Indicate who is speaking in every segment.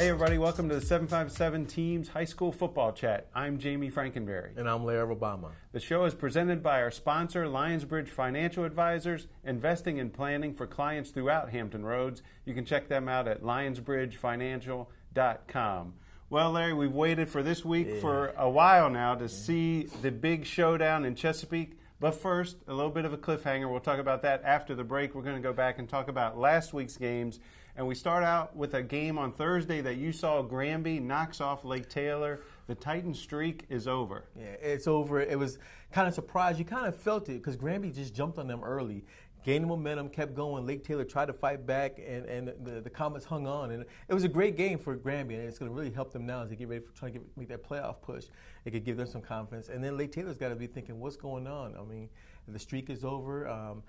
Speaker 1: Hey, everybody, welcome to the 757 Teams High School Football Chat. I'm Jamie Frankenberry.
Speaker 2: And I'm Larry Rubama.
Speaker 1: The show is presented by our sponsor, Lionsbridge Financial Advisors, investing and planning for clients throughout Hampton Roads. You can check them out at lionsbridgefinancial.com. Well, Larry, we've waited for this week yeah. for a while now to see the big showdown in Chesapeake. But first, a little bit of a cliffhanger. We'll talk about that after the break. We're going to go back and talk about last week's games and we start out with a game on Thursday that you saw Granby knocks off Lake Taylor. The Titan streak is over.
Speaker 2: Yeah, it's over. It was kind of surprised. You kind of felt it because Granby just jumped on them early gained momentum, kept going. Lake Taylor tried to fight back, and, and the, the Comets hung on. And it was a great game for Granby, and it's going to really help them now as they get ready for trying to get, make that playoff push. It could give them some confidence. And then Lake Taylor's got to be thinking, what's going on? I mean, the streak is over. Um,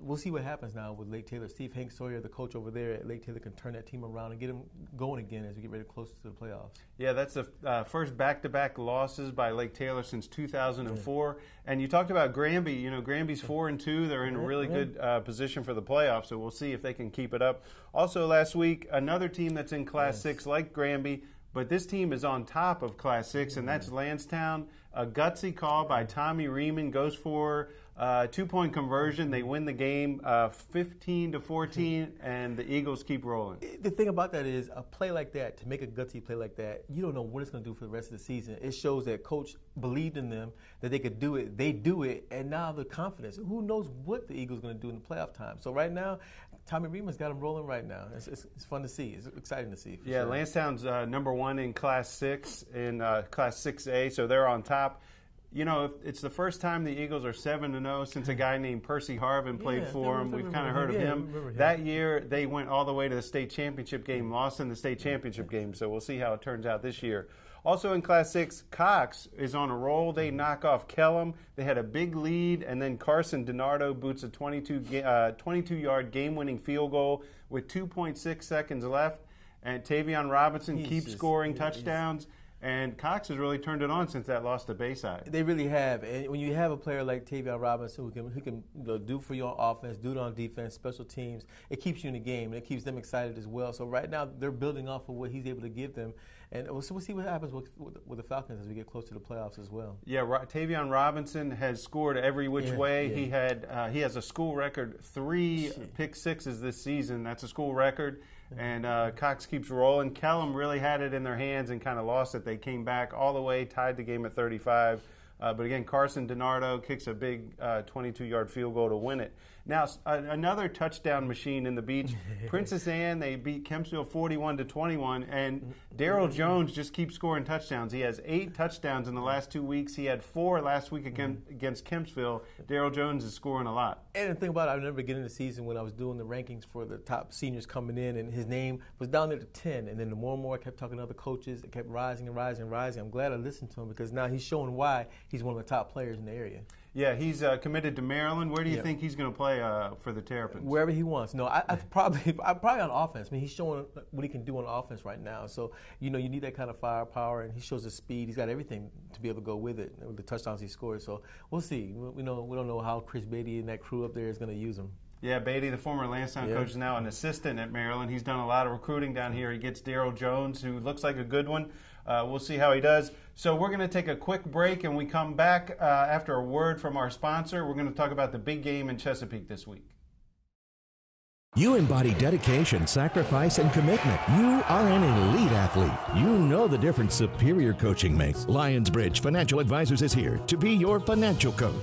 Speaker 2: we'll see what happens now with Lake Taylor. Steve Hank Sawyer, the coach over there at Lake Taylor, can turn that team around and get them going again as we get ready close to the playoffs.
Speaker 1: Yeah, that's the uh, first back-to-back losses by Lake Taylor since 2004. Yeah. And you talked about Granby. You know, Granby's four and two. They're in a really good uh, position for the playoffs. So we'll see if they can keep it up. Also, last week, another team that's in Class yes. Six, like Granby. But this team is on top of Class 6, and that's Landstown. A gutsy call by Tommy Reamon goes for uh, two point conversion. They win the game uh, 15 to 14, and the Eagles keep rolling.
Speaker 2: The thing about that is a play like that, to make a gutsy play like that, you don't know what it's going to do for the rest of the season. It shows that coach believed in them, that they could do it. They do it, and now the confidence. Who knows what the Eagles are going to do in the playoff time? So right now, Tommy Reamon's got them rolling right now. It's, it's, it's, fun to see. It's exciting to see.
Speaker 1: yeah,
Speaker 2: sure.
Speaker 1: Landstown's uh, number one in Class 6, in uh, Class 6A, so they're on top you know, it's the first time the Eagles are seven to zero since a guy named Percy Harvin played yeah, for them. We've kind of heard of him. him. That year, they went all the way to the state championship game, lost in the state championship game. So we'll see how it turns out this year. Also in Class Six, Cox is on a roll. They knock off Kellam. They had a big lead, and then Carson DiNardo boots a 22 uh, 22 yard game winning field goal with 2.6 seconds left. And Tavion Robinson he's keeps just, scoring touchdowns. And Cox has really turned it on since that loss to Bayside.
Speaker 2: They really have. And when you have a player like Tavion Robinson who can, who can you know, do for your offense, do it on defense, special teams, it keeps you in the game and it keeps them excited as well. So right now they're building off of what he's able to give them. And we'll, we'll see what happens with, with, with, the Falcons as we get close to the playoffs as well.
Speaker 1: Yeah, Tavion Robinson has scored every which yeah, way. Yeah. He had uh, he has a school record three pick sixes this season. That's a school record and uh, Cox keeps rolling. Kellam really had it in their hands and kind of lost it. They came back all the way, tied the game at 35. Uh, but again, Carson DiNardo kicks a big 22 uh, yard field goal to win it. Now, another touchdown machine in the beach. Princess Anne, they beat Kempsville 41 to 21, and Daryl Jones just keeps scoring touchdowns. He has eight touchdowns in the last two weeks. He had four last week against, against Kempsville. Daryl Jones is scoring a lot.
Speaker 2: And the thing about it, I remember beginning of the season when I was doing the rankings for the top seniors coming in, and his name was down there to 10. And then the more and more I kept talking to other coaches, it kept rising and rising and rising. I'm glad I listened to him because now he's showing why he's one of the top players in the area.
Speaker 1: Yeah, he's uh, committed to Maryland. Where do you yeah. think he's going to play uh, for the Terrapins?
Speaker 2: Wherever he wants. No, I, I probably I probably on offense. I mean, he's showing what he can do on offense right now. So you know, you need that kind of firepower, and he shows the speed. He's got everything to be able to go with it with the touchdowns he scores. So we'll see. We know we don't know how Chris Beatty and that crew up there is going to use him.
Speaker 1: Yeah, Beatty, the former Landstown yeah. coach, is now an assistant at Maryland. He's done a lot of recruiting down here. He gets Daryl Jones, who looks like a good one. Uh, we'll see how he does. So we're going to take a quick break, and we come back uh, after a word from our sponsor. We're going to talk about the big game in Chesapeake this week.
Speaker 3: You embody dedication, sacrifice, and commitment. You are an elite athlete. You know the difference superior coaching makes. Lionsbridge Financial Advisors is here to be your financial coach.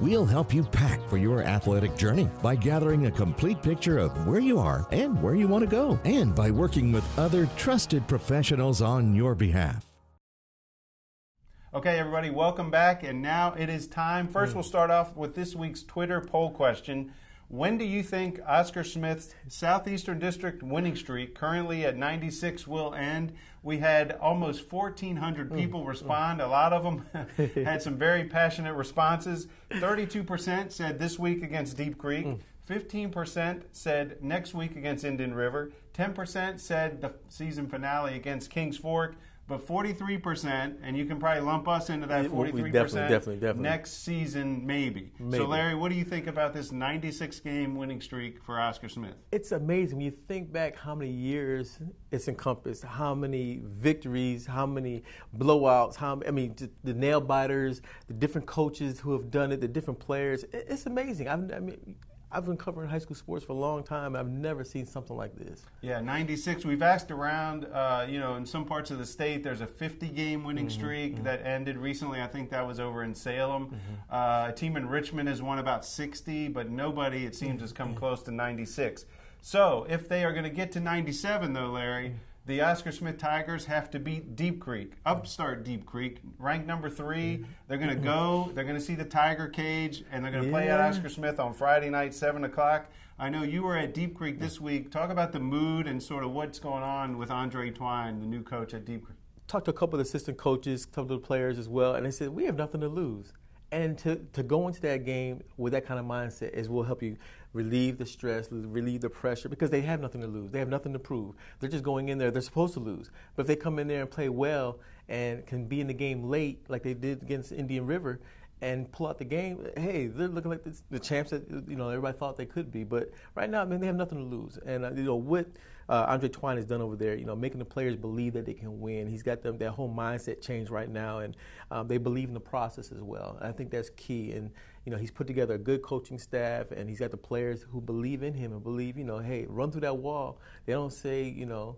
Speaker 3: We'll help you pack for your athletic journey by gathering a complete picture of where you are and where you want to go, and by working with other trusted professionals on your behalf.
Speaker 1: Okay, everybody, welcome back. And now it is time. First, we'll start off with this week's Twitter poll question. When do you think Oscar Smith's Southeastern District winning streak, currently at 96, will end? We had almost 1,400 hmm. people respond. A lot of them had some very passionate responses. 32% said this week against Deep Creek. 15% hmm. said next week against Indian River. 10% said the season finale against Kings Fork. But 43%, and you can probably lump us into that 43%.
Speaker 2: We definitely, definitely, definitely.
Speaker 1: Next season, maybe. maybe. So, Larry, what do you think about this 96 game winning streak for Oscar Smith?
Speaker 2: It's amazing. When you think back how many years it's encompassed, how many victories, how many blowouts, how I mean, the nail biters, the different coaches who have done it, the different players. It's amazing. I mean, I've been covering high school sports for a long time. I've never seen something like this.
Speaker 1: Yeah, 96. We've asked around, uh, you know, in some parts of the state, there's a 50 game winning mm-hmm, streak mm-hmm. that ended recently. I think that was over in Salem. Mm-hmm. Uh, a team in Richmond has won about 60, but nobody, it seems, has come mm-hmm. close to 96. So if they are going to get to 97, though, Larry, mm-hmm the Oscar Smith Tigers have to beat Deep Creek, upstart Deep Creek, ranked number three. They're going to go, they're going to see the Tiger Cage, and they're going to yeah. play at Oscar Smith on Friday night, 7 o'clock. I know you were at Deep Creek this week. Talk about the mood and sort of what's going on with Andre Twine, the new coach at Deep Creek.
Speaker 2: Talked to a couple of assistant coaches, a couple of the players as well, and they said, We have nothing to lose. And to, to go into that game with that kind of mindset is will help you relieve the stress, relieve the pressure, because they have nothing to lose. They have nothing to prove. They're just going in there. They're supposed to lose. But if they come in there and play well and can be in the game late, like they did against Indian River, and pull out the game, hey, they're looking like the champs that you know everybody thought they could be. But right now, I mean, they have nothing to lose. And uh, you know what uh, Andre Twine has done over there, you know, making the players believe that they can win. He's got them that whole mindset change right now, and um, they believe in the process as well. And I think that's key. And you know, he's put together a good coaching staff, and he's got the players who believe in him and believe, you know, hey, run through that wall. They don't say, you know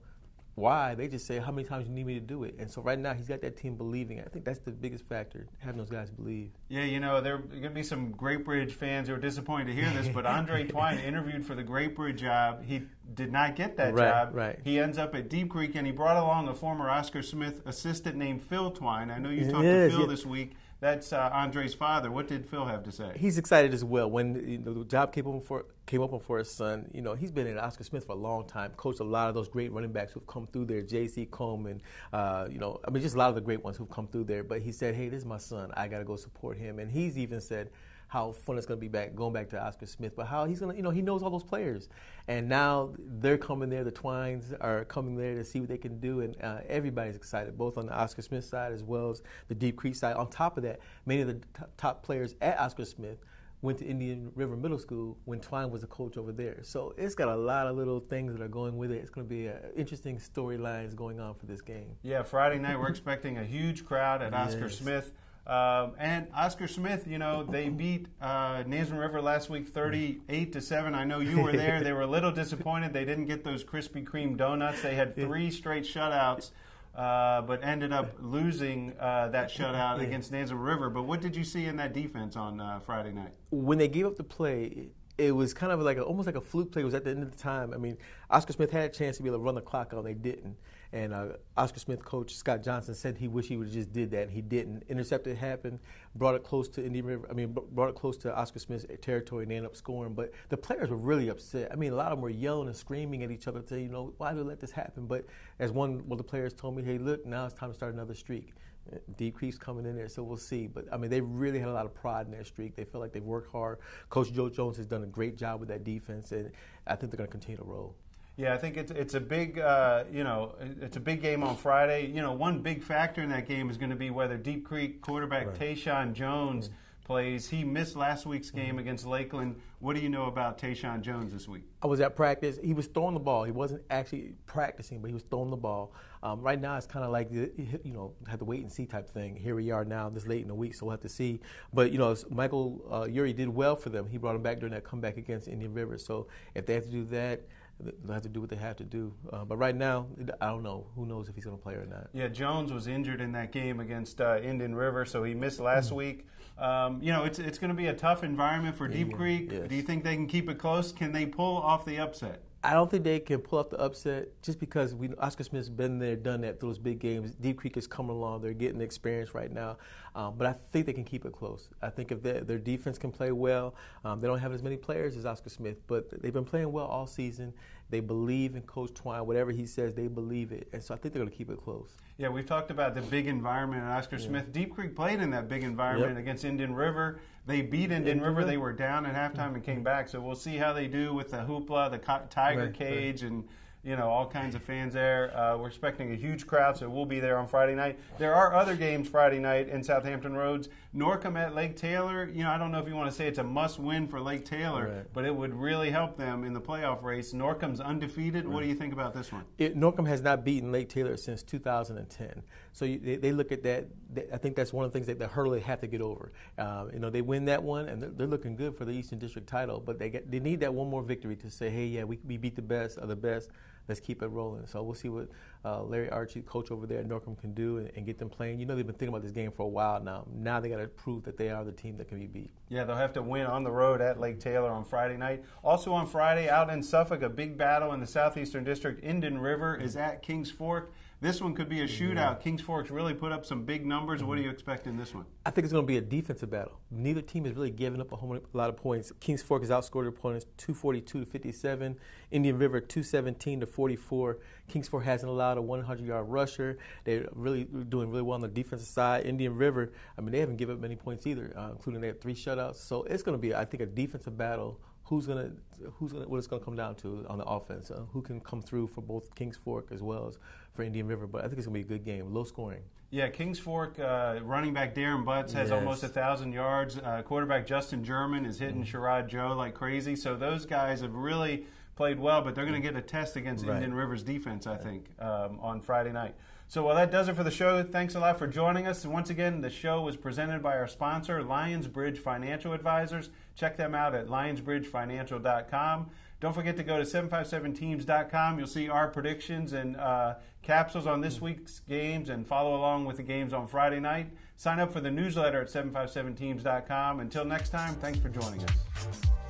Speaker 2: why. They just say, how many times you need me to do it? And so right now, he's got that team believing. I think that's the biggest factor, having those guys believe.
Speaker 1: Yeah, you know, there are going to be some Great Bridge fans who are disappointed to hear this, but Andre Twine interviewed for the Great Bridge job. He did not get that
Speaker 2: right,
Speaker 1: job.
Speaker 2: Right.
Speaker 1: He ends up at Deep Creek, and he brought along a former Oscar Smith assistant named Phil Twine. I know you talked to Phil this week. That's uh, Andre's father. What did Phil have to say?
Speaker 2: He's excited as well. When you know, the job came up for came up for his son, you know, he's been at Oscar Smith for a long time. Coached a lot of those great running backs who've come through there. J.C. Coleman, uh, you know, I mean, just a lot of the great ones who've come through there. But he said, "Hey, this is my son. I got to go support him." And he's even said how fun it's going to be back going back to Oscar Smith, but how he's going to, you know, he knows all those players, and now they're coming there. The Twines are coming there to see what they can do, and uh, everybody's excited, both on the Oscar Smith side as well as the Deep Creek side. On top of that, many of the t- top players at Oscar Smith went to Indian River Middle School when Twine was a coach over there. So it's got a lot of little things that are going with it. It's going to be interesting storylines going on for this game.
Speaker 1: Yeah, Friday night we're expecting a huge crowd at Oscar yes. Smith. Um, and Oscar Smith, you know, they beat uh, Nansemond River last week 38 to 7. I know you were there. They were a little disappointed. They didn't get those Krispy Kreme donuts. They had three straight shutouts. Uh, but ended up losing uh, that shutout against Nansemond River. But what did you see in that defense on uh, Friday night?
Speaker 2: When they gave up the play, it was kind of like a, almost like a fluke play. It was at the end of the time. I mean, Oscar Smith had a chance to be able to run the clock out, and they didn't. And uh, Oscar Smith coach Scott Johnson said he wished he would have just did that, and he didn't. Intercepted happened, brought it close to Indian River. I mean, brought it close to Oscar Smith's territory, and they ended up scoring. But the players were really upset. I mean, a lot of them were yelling and screaming at each other, to you know, why did we let this happen? But as one of the players told me, hey, look, now it's time to start another streak. Deep Creek's coming in there, so we'll see. But I mean, they really had a lot of pride in their streak. They feel like they've worked hard. Coach Joe Jones has done a great job with that defense, and I think they're going to continue to roll.
Speaker 1: Yeah, I think it's it's a big uh, you know it's a big game on Friday. You know, one big factor in that game is going to be whether Deep Creek quarterback right. Tayshawn Jones plays. He missed last week's game mm-hmm. against Lakeland. What do you know about Tayshawn Jones this week?
Speaker 2: I was at practice. He was throwing the ball. He wasn't actually practicing, but he was throwing the ball. Um, right now, it's kind of like the, you know had to wait and see type thing. Here we are now, this late in the week, so we'll have to see. But you know, Michael uh, Yuri did well for them. He brought him back during that comeback against Indian River. So if they have to do that they'll have to do what they have to do. Uh, but right now, I don't know. Who knows if he's going to play or not?
Speaker 1: Yeah, Jones was injured in that game against uh, Indian River, so he missed last mm-hmm. week. Um, you know, it's it's going to be a tough environment for Deep yeah, Creek. Yes. Do you think they can keep it close? Can they pull off the upset?
Speaker 2: I don't think they can pull off the upset just because we Oscar Smith's been there, done that through those big games. Deep Creek is coming along; they're getting the experience right now. Um, but I think they can keep it close. I think if their defense can play well, um, they don't have as many players as Oscar Smith, but they've been playing well all season. They believe in Coach Twine. Whatever he says, they believe it. And so I think they're going to keep it close.
Speaker 1: Yeah, we've talked about the big environment at Oscar yeah. Smith. Deep Creek played in that big environment yep. against Indian River. They beat Indian River. They were down at halftime and came back. So we'll see how they do with the hoopla, the tiger right, cage, right. and you know, all kinds of fans there. Uh, we're expecting a huge crowd, so we'll be there on Friday night. There are other games Friday night in Southampton Roads. Norcom at Lake Taylor. You know, I don't know if you want to say it's a must-win for Lake Taylor, right. but it would really help them in the playoff race. Norcom's undefeated. Right. What do you think about this one?
Speaker 2: It, Norcom has not beaten Lake Taylor since 2010. So you, they, they, look at that. They, I think that's one of the things that the hurdle they have to get over. Uh, you know, they win that one, and they're, they're, looking good for the Eastern District title. But they get, they need that one more victory to say, hey, yeah, we, we beat the best of the best let's keep it rolling. So we'll see what uh, Larry Archie, coach over there at Norcom, can do and, and, get them playing. You know, they've been thinking about this game for a while now. Now they got to prove that they are the team that can be beat.
Speaker 1: Yeah, they'll have to win on the road at Lake Taylor on Friday night. Also on Friday, out in Suffolk, a big battle in the Southeastern District. Indian River is at Kings Fork. This one could be a shootout. Yeah. Kings Forks really put up some big numbers. Mm-hmm. What do you expect in this one?
Speaker 2: I think it's going to be a defensive battle. Neither team has really given up a, whole, a lot of points. Kings Fork has outscored their opponents 242 to 57. Indian River 217 to 44. Kings Fork hasn't allowed a 100-yard rusher. They're really doing really well on the defensive side. Indian River, I mean, they haven't given up many points either, uh, including they have three shutouts. So it's going to be, I think, a defensive battle who's gonna who's gonna what it's gonna come down to on the offense. Uh, who can come through for both Kings Fork as well as for Indian River? But I think it's gonna be a good game, low scoring.
Speaker 1: Yeah, Kings Fork uh, running back Darren Butts has yes. almost a thousand yards. Uh, quarterback Justin German is hitting mm. Sherrod Joe like crazy. So those guys have really played well, but they're going to get a test against right. Indian River's defense, I think, um, on Friday night. So, well, that does it for the show. Thanks a lot for joining us. And once again, the show was presented by our sponsor, Lionsbridge Financial Advisors. Check them out at lionsbridgefinancial.com. Don't forget to go to 757teams.com. You'll see our predictions and uh, capsules on this week's games and follow along with the games on Friday night. Sign up for the newsletter at 757teams.com. Until next time, thanks for joining us.